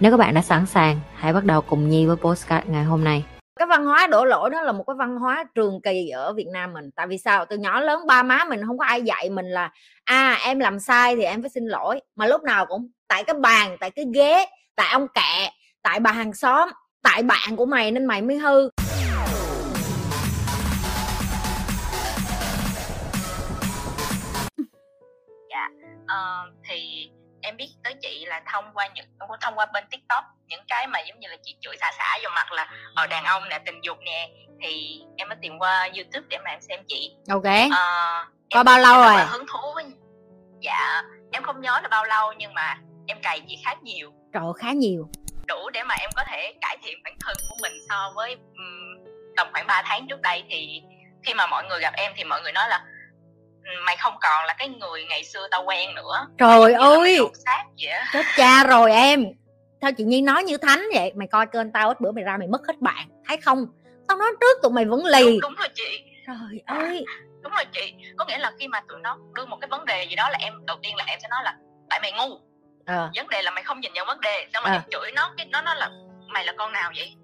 Nếu các bạn đã sẵn sàng, hãy bắt đầu cùng Nhi với postcard ngày hôm nay. cái văn hóa đổ lỗi đó là một cái văn hóa trường kỳ ở Việt Nam mình. Tại vì sao? Từ nhỏ lớn ba má mình không có ai dạy mình là à em làm sai thì em phải xin lỗi. Mà lúc nào cũng tại cái bàn tại cái ghế tại ông kẹ tại bà hàng xóm tại bạn của mày nên mày mới hư. Ờ, thì em biết tới chị là thông qua những thông qua bên tiktok những cái mà giống như là chị chửi xả xả vào mặt là ở đàn ông nè tình dục nè. Thì em mới tìm qua youtube để mà em xem chị. Ok. Ờ, Có bao lâu rồi? hứng thú với dạ em không nhớ là bao lâu nhưng mà em cày chị khá nhiều. Trời khá nhiều. Đủ để mà em có thể cải thiện bản thân của mình so với ừm, tầm khoảng 3 tháng trước đây thì khi mà mọi người gặp em thì mọi người nói là "Ừm, mày không còn là cái người ngày xưa tao quen nữa. Trời ơi! chết cha rồi em. Sao chị nhi nói như thánh vậy mày coi kênh tao ít bữa mày ra mày mất hết bạn thấy không? Tao nói trước tụi mày vẫn lì. Đúng, đúng rồi chị. Trời ơi! đúng rồi chị. Có nghĩa là khi mà tụi nó đưa một cái vấn đề gì đó là em đầu tiên là em sẽ nói là tại mày ngu. Ờ. Vấn đề là mày không nhìn nhận vấn đề xong rồi À. em chửi nó cái nó nói là mày là con nào vậy?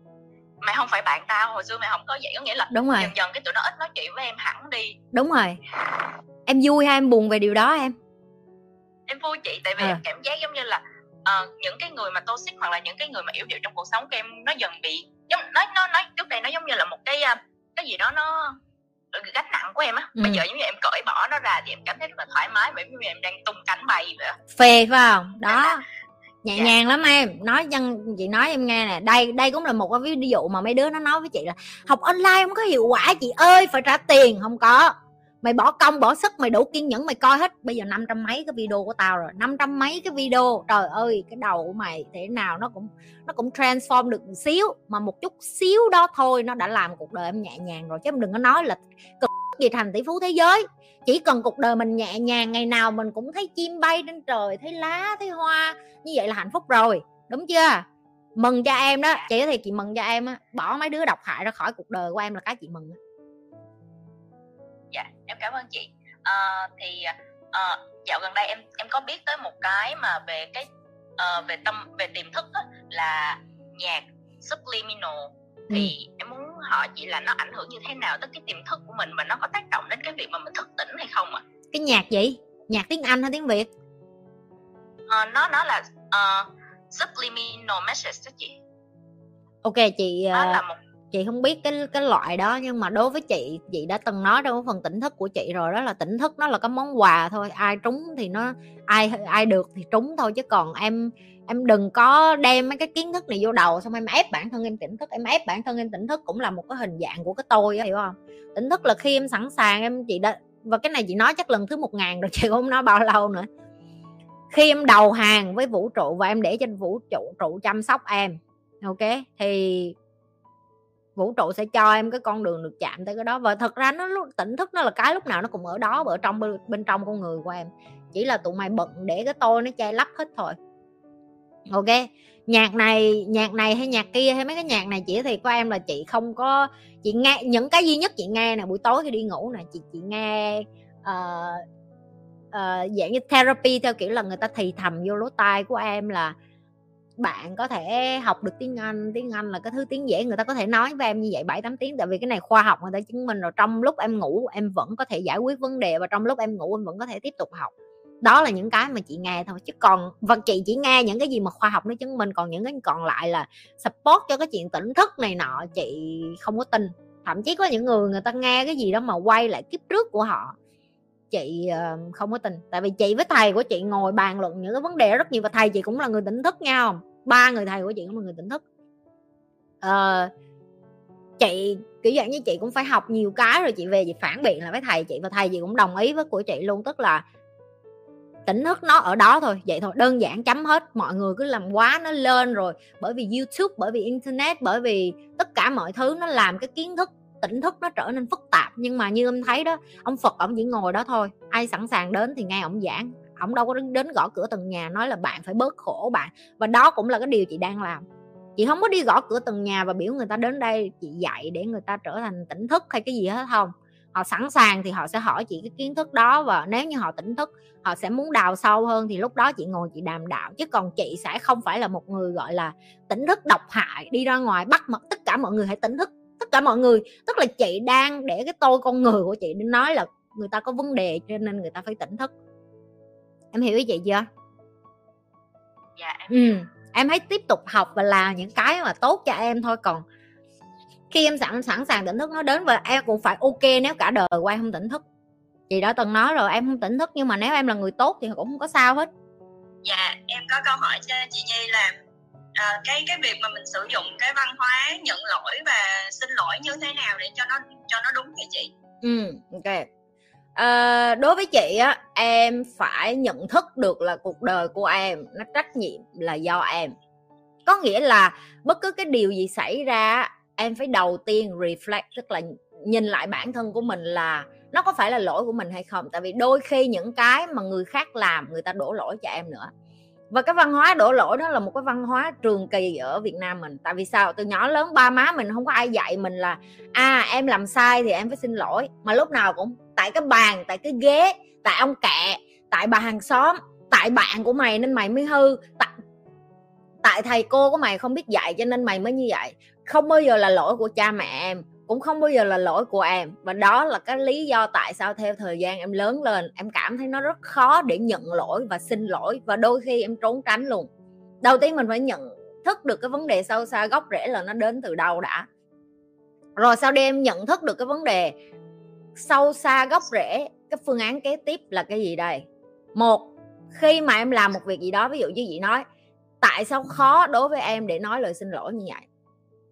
Mày không phải bạn tao hồi xưa mày không có vậy. Có nghĩa là đúng rồi. dần dần cái tụi nó ít nói chuyện với em hẳn đi. Đúng rồi em vui hay em buồn về điều đó em? Em vui chị tại vì À. em cảm giác giống như là ờ, những cái người mà toxic hoặc là những cái người mà yếu điệu trong cuộc sống của em nó dần bị giống nó nó nói trước đây nó giống như là một cái à, cái gì đó nó gánh nặng của em á. Ừ. bây giờ giống như em cởi bỏ nó ra thì em cảm thấy rất là thoải mái bởi vì em đang tung cánh bay vậy phê phải không? Đó nhẹ Dạ. nhàng lắm em. Nói dân chị nói em nghe nè đây đây cũng là một cái ví dụ mà mấy đứa nó nói với chị là học online không có hiệu quả chị ơi phải trả tiền. Không có mày bỏ công, bỏ sức, mày đủ kiên nhẫn, mày coi hết. Bây giờ năm trăm mấy cái video của tao rồi, năm trăm mấy cái video. Trời ơi, cái đầu của mày thế nào nó cũng nó cũng transform được một xíu. Mà một chút xíu đó thôi, nó đã làm cuộc đời em nhẹ nhàng rồi. Chứ em đừng có nói là cực gì thành tỷ phú thế giới. Chỉ cần cuộc đời mình nhẹ nhàng, ngày nào mình cũng thấy chim bay trên trời, thấy lá, thấy hoa. Như vậy là hạnh phúc rồi. Đúng chưa? Mừng cho em đó. Chị thì chị mừng cho em á. Bỏ mấy đứa độc hại ra khỏi cuộc đời của em là cái chị mừng đó em cảm ơn chị. Ờ, thì ờ, dạo gần đây em em có biết tới một cái mà về cái ờ, về tâm về tiềm thức á, là nhạc subliminal. Thì em muốn hỏi chị là nó ảnh hưởng như thế nào tới cái tiềm thức của mình và nó có tác động đến cái việc mà mình thức tỉnh hay không ạ? Cái nhạc gì? Nhạc tiếng anh hay tiếng việt? Ờ, nó nó là ờ, subliminal message đó chị. Ok chị nó ờ, là một chị không biết cái cái loại đó, nhưng mà đối với chị chị đã từng nói trong cái phần tỉnh thức của chị rồi, đó là tỉnh thức nó là cái món quà thôi. Ai trúng thì nó, ai ai được thì trúng thôi, chứ còn em em đừng có đem mấy cái kiến thức này vô đầu, xong em ép bản thân em tỉnh thức. Em ép bản thân em tỉnh thức cũng là một cái hình dạng của cái tôi á, hiểu không? Tỉnh thức là khi em sẵn sàng, em, chị đã, và cái này chị nói chắc lần thứ một ngàn rồi, chị không nói bao lâu nữa. Khi em đầu hàng với vũ trụ và em để cho vũ trụ trụ chăm sóc em, ok? Thì vũ trụ sẽ cho em cái con đường được chạm tới cái đó. Và thật ra nó tỉnh thức nó là cái lúc nào nó cũng ở đó ở trong bên, bên trong con người của em. Chỉ là tụi mày bận để cái tôi nó che lấp hết thôi. Ok nhạc này nhạc này hay nhạc kia hay mấy cái nhạc này chỉ thì của em là chị không có chị nghe những cái duy nhất chị nghe nè buổi tối khi đi ngủ nè chị chị nghe uh, uh, dạng như therapy theo kiểu là người ta thì thầm vô lỗ tai của em là bạn có thể học được tiếng Anh tiếng Anh là cái thứ tiếng dễ người ta có thể nói với em như vậy bảy tám tiếng, tại vì cái này khoa học người ta chứng minh rồi trong lúc em ngủ em vẫn có thể giải quyết vấn đề và trong lúc em ngủ em vẫn có thể tiếp tục học. Đó là những cái mà chị nghe thôi, chứ còn, và chị chỉ nghe những cái gì mà khoa học nó chứng minh, còn những cái còn lại là support cho cái chuyện tỉnh thức này nọ chị không có tin. Thậm chí có những người người ta nghe cái gì đó mà quay lại kiếp trước của họ chị ờ, không có tin tại vì chị với thầy của chị ngồi bàn luận những cái vấn đề rất nhiều và thầy chị cũng là người tỉnh thức nha không? Ba người thầy của chị cũng là người tỉnh thức. Ờ, chị kiểu dạng như chị cũng phải học nhiều cái rồi chị về chị phản biện lại với thầy chị và thầy chị cũng đồng ý với của chị luôn tức là tỉnh thức nó ở đó thôi vậy thôi đơn giản chấm hết. Mọi người cứ làm quá nó lên rồi bởi vì youtube bởi vì internet bởi vì tất cả mọi thứ nó làm cái kiến thức tỉnh thức nó trở nên phức tạp. Nhưng mà như em thấy đó, ông phật ông chỉ ngồi đó thôi. Ai sẵn sàng đến thì nghe ông giảng. Ông đâu có đến gõ cửa từng nhà nói là bạn phải bớt khổ bạn. Và đó cũng là cái điều chị đang làm. Chị không có đi gõ cửa từng nhà và biểu người ta đến đây chị dạy để người ta trở thành tỉnh thức hay cái gì hết không. Họ sẵn sàng thì họ sẽ hỏi chị cái kiến thức đó và nếu như họ tỉnh thức, họ sẽ muốn đào sâu hơn thì lúc đó chị ngồi chị đàm đạo. Chứ còn chị sẽ không phải là một người, gọi là, tỉnh thức độc hại, đi ra ngoài bắt mặt tất cả mọi người hãy tỉnh thức tất cả mọi người tức là chị đang để cái tôi con người của chị đến nói là người ta có vấn đề cho nên người ta phải tỉnh thức. Em hiểu ý chị chưa? Dạ em ừ em hãy tiếp tục học và làm những cái mà tốt cho em thôi. Còn khi em sẵn sẵn sàng tỉnh thức nó đến và em cũng phải ok nếu cả đời qua em không tỉnh thức. Chị đã từng nói rồi em không tỉnh thức nhưng mà nếu em là người tốt thì cũng không có sao hết. Dạ em có câu hỏi cho chị Nhi là à, cái cái việc mà mình sử dụng cái văn hóa nhận lỗi và xin lỗi như thế nào để cho nó cho nó đúng vậy chị? Ừ ok. À, đối với chị á em phải nhận thức được là cuộc đời của em nó trách nhiệm là do em. Có nghĩa là bất cứ cái điều gì xảy ra em phải đầu tiên reflect tức là nhìn lại bản thân của mình là nó có phải là lỗi của mình hay không? Tại vì đôi khi những cái mà người khác làm người ta đổ lỗi cho em nữa và cái văn hóa đổ lỗi đó là một cái văn hóa trường kỳ ở Việt Nam mình. Tại vì sao? Từ nhỏ lớn ba má mình không có ai dạy mình là à em làm sai thì em phải xin lỗi. Mà lúc nào cũng tại cái bàn, tại cái ghế, tại ông kẹ tại bà hàng xóm, tại bạn của mày nên mày mới hư. Tại tại thầy cô của mày không biết dạy cho nên mày mới như vậy. Không bao giờ là lỗi của cha mẹ em cũng không bao giờ là lỗi của em. Và đó là cái lý do tại sao theo thời gian em lớn lên, em cảm thấy nó rất khó để nhận lỗi và xin lỗi và đôi khi em trốn tránh luôn. Đầu tiên mình phải nhận thức được cái vấn đề sâu xa gốc rễ là nó đến từ đâu đã. Rồi sau đây em nhận thức được cái vấn đề sâu xa gốc rễ, cái phương án kế tiếp là cái gì đây? Một, khi mà em làm một việc gì đó, ví dụ như chị nói, tại sao khó đối với em để nói lời xin lỗi như vậy?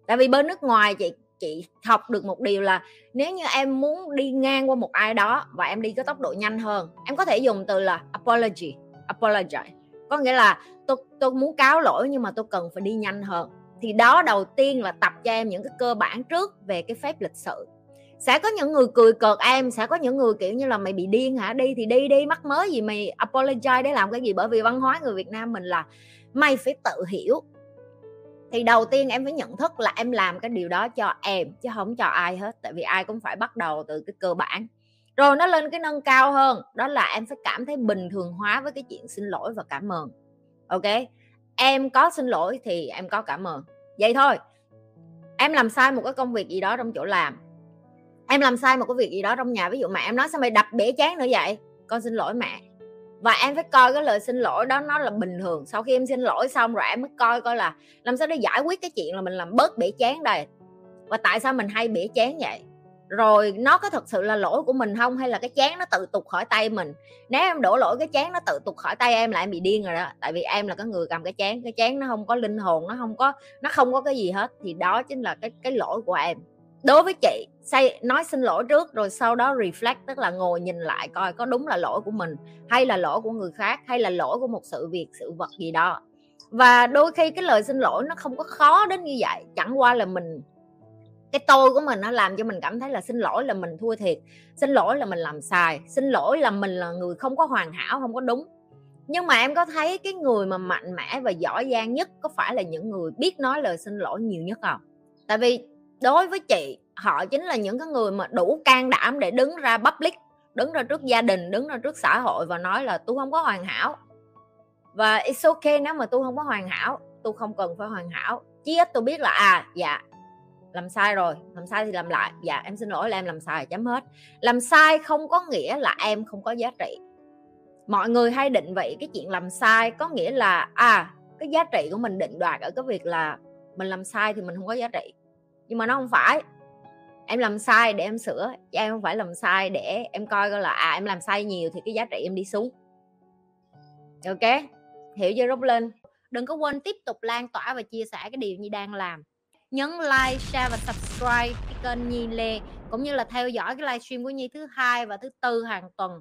Tại vì bên nước ngoài chị chị học được một điều là nếu như em muốn đi ngang qua một ai đó và em đi có tốc độ nhanh hơn, em có thể dùng từ là apology, apologize. Có nghĩa là tôi tôi muốn cáo lỗi nhưng mà tôi cần phải đi nhanh hơn. Thì đó đầu tiên là tập cho em những cái cơ bản trước về cái phép lịch sự. Sẽ có những người cười cợt em, sẽ có những người kiểu như là mày bị điên hả? Đi thì đi đi, mắc mới gì mày apologize để làm cái gì? Bởi vì văn hóa người Việt Nam mình là mày phải tự hiểu thì đầu tiên em phải nhận thức là em làm cái điều đó cho em, chứ không cho ai hết, tại vì ai cũng phải bắt đầu từ cái cơ bản. Rồi nó lên cái nâng cao hơn, đó là em phải cảm thấy bình thường hóa với cái chuyện xin lỗi và cảm ơn. Ok? Em có xin lỗi thì em có cảm ơn. Vậy thôi. Em làm sai một cái công việc gì đó trong chỗ làm. Em làm sai một cái việc gì đó trong nhà, ví dụ mẹ em nói sao mày đập bể chén nữa vậy? Con xin lỗi mẹ và em phải coi cái lời xin lỗi đó nó là bình thường. Sau khi em xin lỗi xong rồi em mới coi coi là làm sao để giải quyết cái chuyện là mình làm bớt bể chén đây. Và tại sao mình hay bể chén vậy? Rồi nó có thật sự là lỗi của mình không? Hay là cái chén nó tự tục khỏi tay mình? Nếu em đổ lỗi cái chén nó tự tục khỏi tay em là em bị điên rồi đó. Tại vì em là cái người cầm cái chén cái chén nó không có linh hồn, nó không có, nó không có cái gì hết. Thì đó chính là cái cái lỗi của em. Đối với chị say, nói xin lỗi trước, rồi sau đó reflect, tức là ngồi nhìn lại coi có đúng là lỗi của mình, hay là lỗi của người khác, hay là lỗi của một sự việc, sự vật gì đó. Và đôi khi cái lời xin lỗi nó không có khó đến như vậy, chẳng qua là mình, cái tôi của mình nó làm cho mình cảm thấy là xin lỗi là mình thua thiệt, xin lỗi là mình làm sai, xin lỗi là mình là người không có hoàn hảo, không có đúng. Nhưng mà em có thấy cái người mà mạnh mẽ và giỏi giang nhất có phải là những người biết nói lời xin lỗi nhiều nhất không? Tại vì đối với chị họ chính là những cái người mà đủ can đảm để đứng ra public, đứng ra trước gia đình, đứng ra trước xã hội và nói là tôi không có hoàn hảo. Và it's okay nếu mà tôi không có hoàn hảo, tôi không cần phải hoàn hảo. Chí ít tôi biết là à dạ làm sai rồi, làm sai thì làm lại. Dạ em xin lỗi là em làm sai, chấm hết. Làm sai không có nghĩa là em không có giá trị. Mọi người hay định vị cái chuyện làm sai có nghĩa là à cái giá trị của mình định đoạt ở cái việc là mình làm sai thì mình không có giá trị. Nhưng mà nó không phải em làm sai để em sửa. Chứ em không phải làm sai để em coi coi là à em làm sai nhiều thì cái giá trị em đi xuống. Ok, hiểu chưa, rút lên đừng có quên tiếp tục lan tỏa và chia sẻ cái điều như đang làm. Nhấn like, share và subscribe cái kênh Nhi Lê, cũng như là theo dõi cái livestream của Nhi thứ hai và thứ tư hàng tuần.